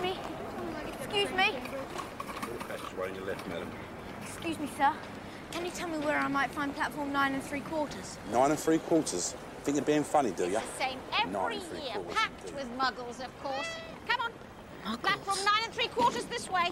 me. Excuse me. Passenger right your left, madam. Excuse me, sir. Can you tell me where I might find platform nine and three quarters? Nine and three quarters? Think you're being funny, do you? Same every year, packed with muggles, of course. Come on. Muggles. Platform nine and three quarters this way.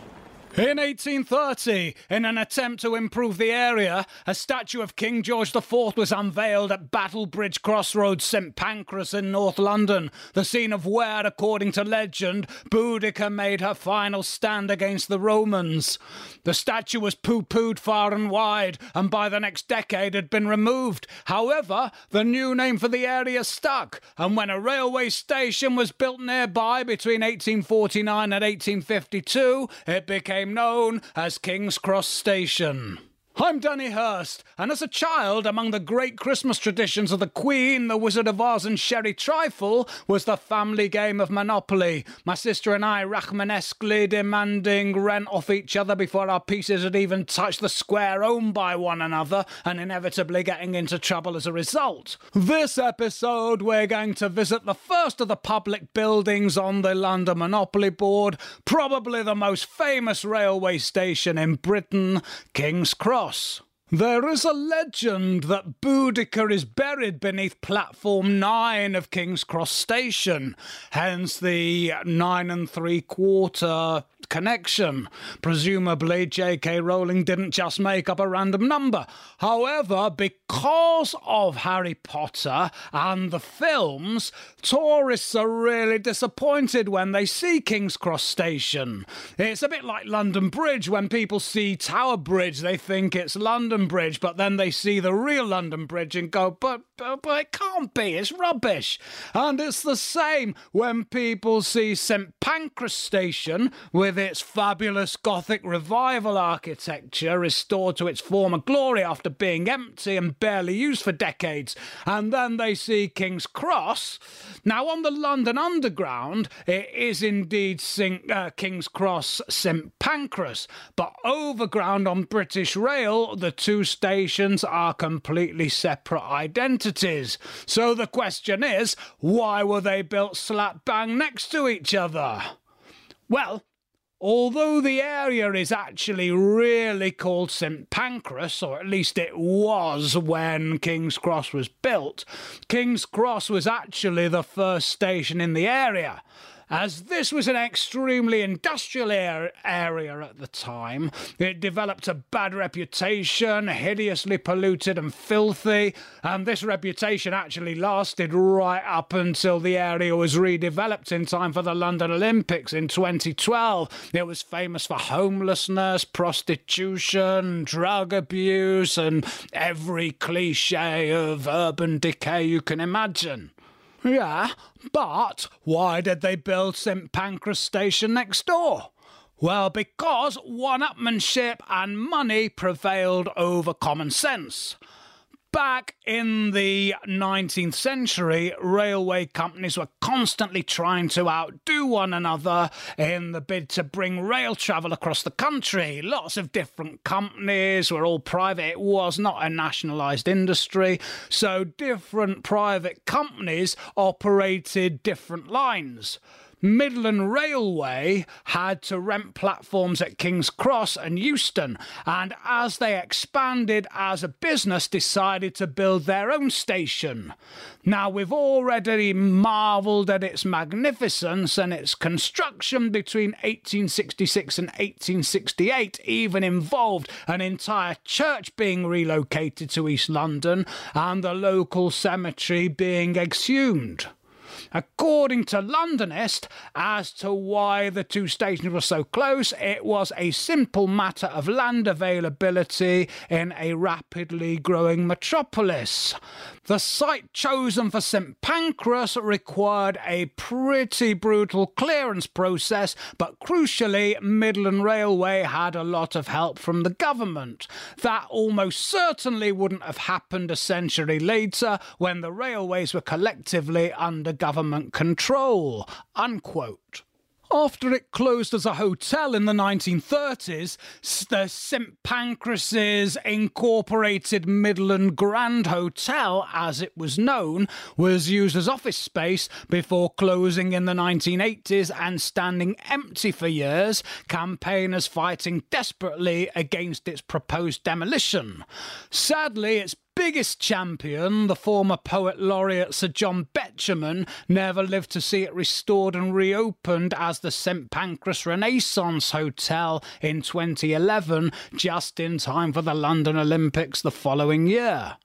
In 1830, in an attempt to improve the area, a statue of King George IV was unveiled at Battlebridge Crossroads, St Pancras in North London, the scene of where, according to legend, Boudica made her final stand against the Romans. The statue was poo pooed far and wide, and by the next decade had been removed. However, the new name for the area stuck, and when a railway station was built nearby between 1849 and 1852, it became known as King's Cross Station. I'm Danny Hurst, and as a child, among the great Christmas traditions of the Queen, the Wizard of Oz, and Sherry Trifle was the family game of Monopoly. My sister and I Rachmanesquely demanding rent off each other before our pieces had even touched the square owned by one another, and inevitably getting into trouble as a result. This episode, we're going to visit the first of the public buildings on the London Monopoly Board, probably the most famous railway station in Britain, King's Cross. There is a legend that Boudica is buried beneath platform 9 of King's Cross Station, hence the 9 and 3 quarter connection. Presumably, J.K. Rowling didn't just make up a random number. However, because of Harry Potter and the films, tourists are really disappointed when they see King's Cross Station. It's a bit like London Bridge. When people see Tower Bridge, they think it's London Bridge, but then they see the real London Bridge and go, but, but, but it can't be, it's rubbish. And it's the same when people see St Pancras Station with its fabulous Gothic revival architecture restored to its former glory after being empty and barely used for decades. And then they see King's Cross. Now, on the London Underground, it is indeed St, uh, King's Cross St Pancras, but overground on British Rail, the two stations are completely separate identities. So the question is, why were they built slap bang next to each other? Well, Although the area is actually really called St Pancras, or at least it was when King's Cross was built, King's Cross was actually the first station in the area. As this was an extremely industrial ar- area at the time, it developed a bad reputation, hideously polluted and filthy, and this reputation actually lasted right up until the area was redeveloped in time for the London Olympics in 2012. It was famous for homelessness, prostitution, drug abuse, and every cliche of urban decay you can imagine. Yeah, but why did they build St Pancras Station next door? Well, because one upmanship and money prevailed over common sense. Back in the 19th century, railway companies were constantly trying to outdo one another in the bid to bring rail travel across the country. Lots of different companies were all private. It was not a nationalised industry, so different private companies operated different lines. Midland Railway had to rent platforms at King's Cross and Euston, and as they expanded as a business, decided to build their own station. Now, we've already marvelled at its magnificence, and its construction between 1866 and 1868 even involved an entire church being relocated to East London and the local cemetery being exhumed. According to Londonist, as to why the two stations were so close, it was a simple matter of land availability in a rapidly growing metropolis. The site chosen for St Pancras required a pretty brutal clearance process, but crucially, Midland Railway had a lot of help from the government. That almost certainly wouldn't have happened a century later when the railways were collectively under government control. Unquote. After it closed as a hotel in the 1930s, the St Pancras' Incorporated Midland Grand Hotel, as it was known, was used as office space before closing in the 1980s and standing empty for years, campaigners fighting desperately against its proposed demolition. Sadly, its biggest champion, the former poet laureate Sir John Betjeman, never lived to see it restored and reopened as the St Pancras Renaissance Hotel in 2011, just in time for the London Olympics the following year.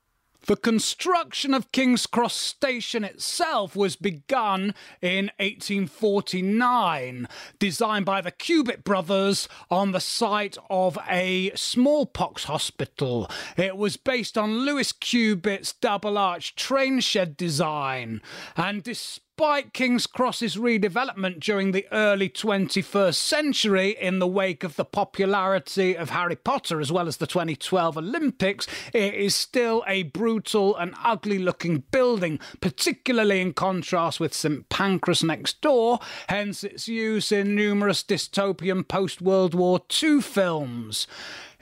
The construction of King's Cross Station itself was begun in 1849, designed by the Cubitt brothers on the site of a smallpox hospital. It was based on Lewis Cubitt's double arch train shed design, and despite Despite King's Cross's redevelopment during the early 21st century in the wake of the popularity of Harry Potter as well as the 2012 Olympics, it is still a brutal and ugly looking building, particularly in contrast with St Pancras next door, hence its use in numerous dystopian post World War II films.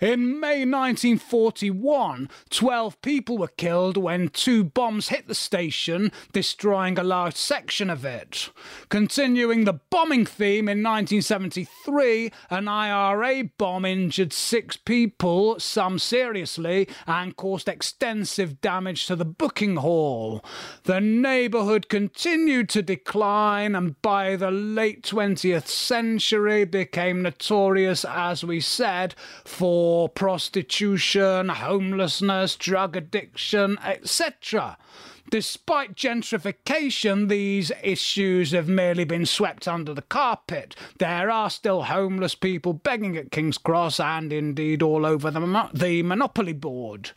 In May 1941, 12 people were killed when two bombs hit the station, destroying a large section of it. Continuing the bombing theme in 1973, an IRA bomb injured six people, some seriously, and caused extensive damage to the booking hall. The neighbourhood continued to decline and by the late 20th century became notorious, as we said, for prostitution, homelessness, drug addiction, etc. Despite gentrification, these issues have merely been swept under the carpet. There are still homeless people begging at King's Cross and indeed all over the, the Monopoly Board.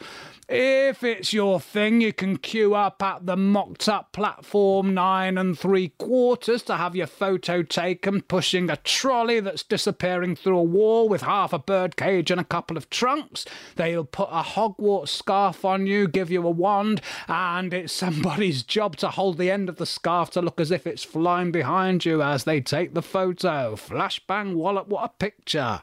If it's your thing, you can queue up at the mocked up platform nine and three quarters to have your photo taken, pushing a trolley that's disappearing through a wall with half a birdcage and a couple of trunks. They'll put a Hogwarts scarf on you, give you a wand, and it's somebody's job to hold the end of the scarf to look as if it's flying behind you as they take the photo. Flashbang wallop, what a picture!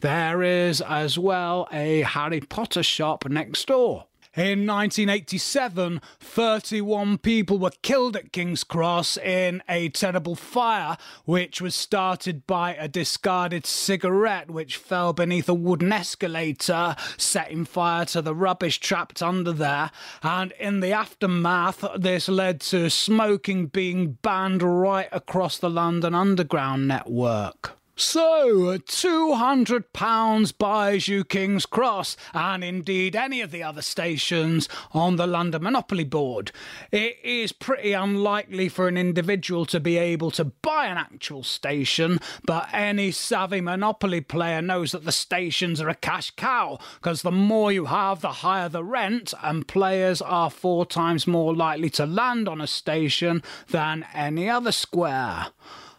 There is as well a Harry Potter shop next door. In 1987, 31 people were killed at King's Cross in a terrible fire, which was started by a discarded cigarette which fell beneath a wooden escalator, setting fire to the rubbish trapped under there. And in the aftermath, this led to smoking being banned right across the London Underground network. So, £200 buys you King's Cross, and indeed any of the other stations on the London Monopoly Board. It is pretty unlikely for an individual to be able to buy an actual station, but any savvy Monopoly player knows that the stations are a cash cow, because the more you have, the higher the rent, and players are four times more likely to land on a station than any other square.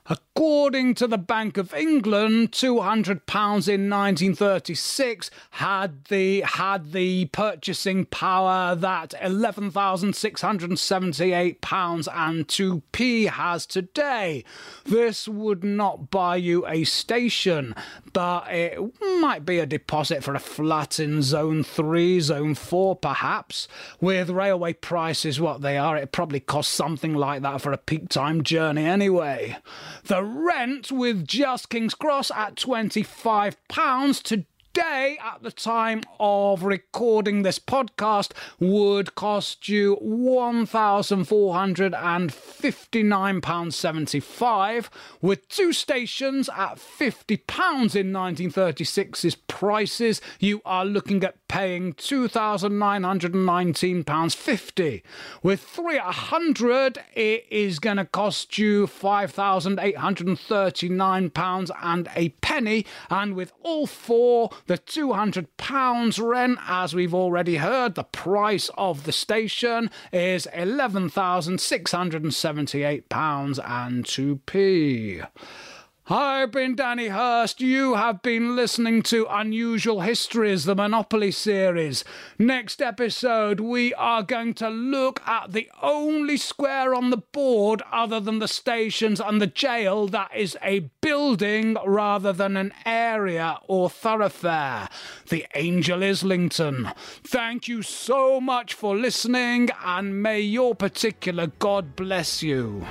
According to the Bank of England, two hundred pounds in 1936 had the had the purchasing power that eleven thousand six hundred seventy-eight pounds and two p has today. This would not buy you a station, but it might be a deposit for a flat in Zone Three, Zone Four, perhaps. With railway prices what they are, it probably costs something like that for a peak time journey anyway. The rent with just King's Cross at £25 to day at the time of recording this podcast would cost you £1,459.75, with two stations at £50 in 1936's prices, you are looking at paying £2,919.50. With three at 100, it is going to cost you £5,839 and a penny, and with all four, the £200 rent, as we've already heard, the price of the station is £11,678 and 2p. I've been Danny Hurst. You have been listening to Unusual Histories, the Monopoly series. Next episode, we are going to look at the only square on the board, other than the stations and the jail, that is a building rather than an area or thoroughfare. The Angel Islington. Thank you so much for listening, and may your particular God bless you.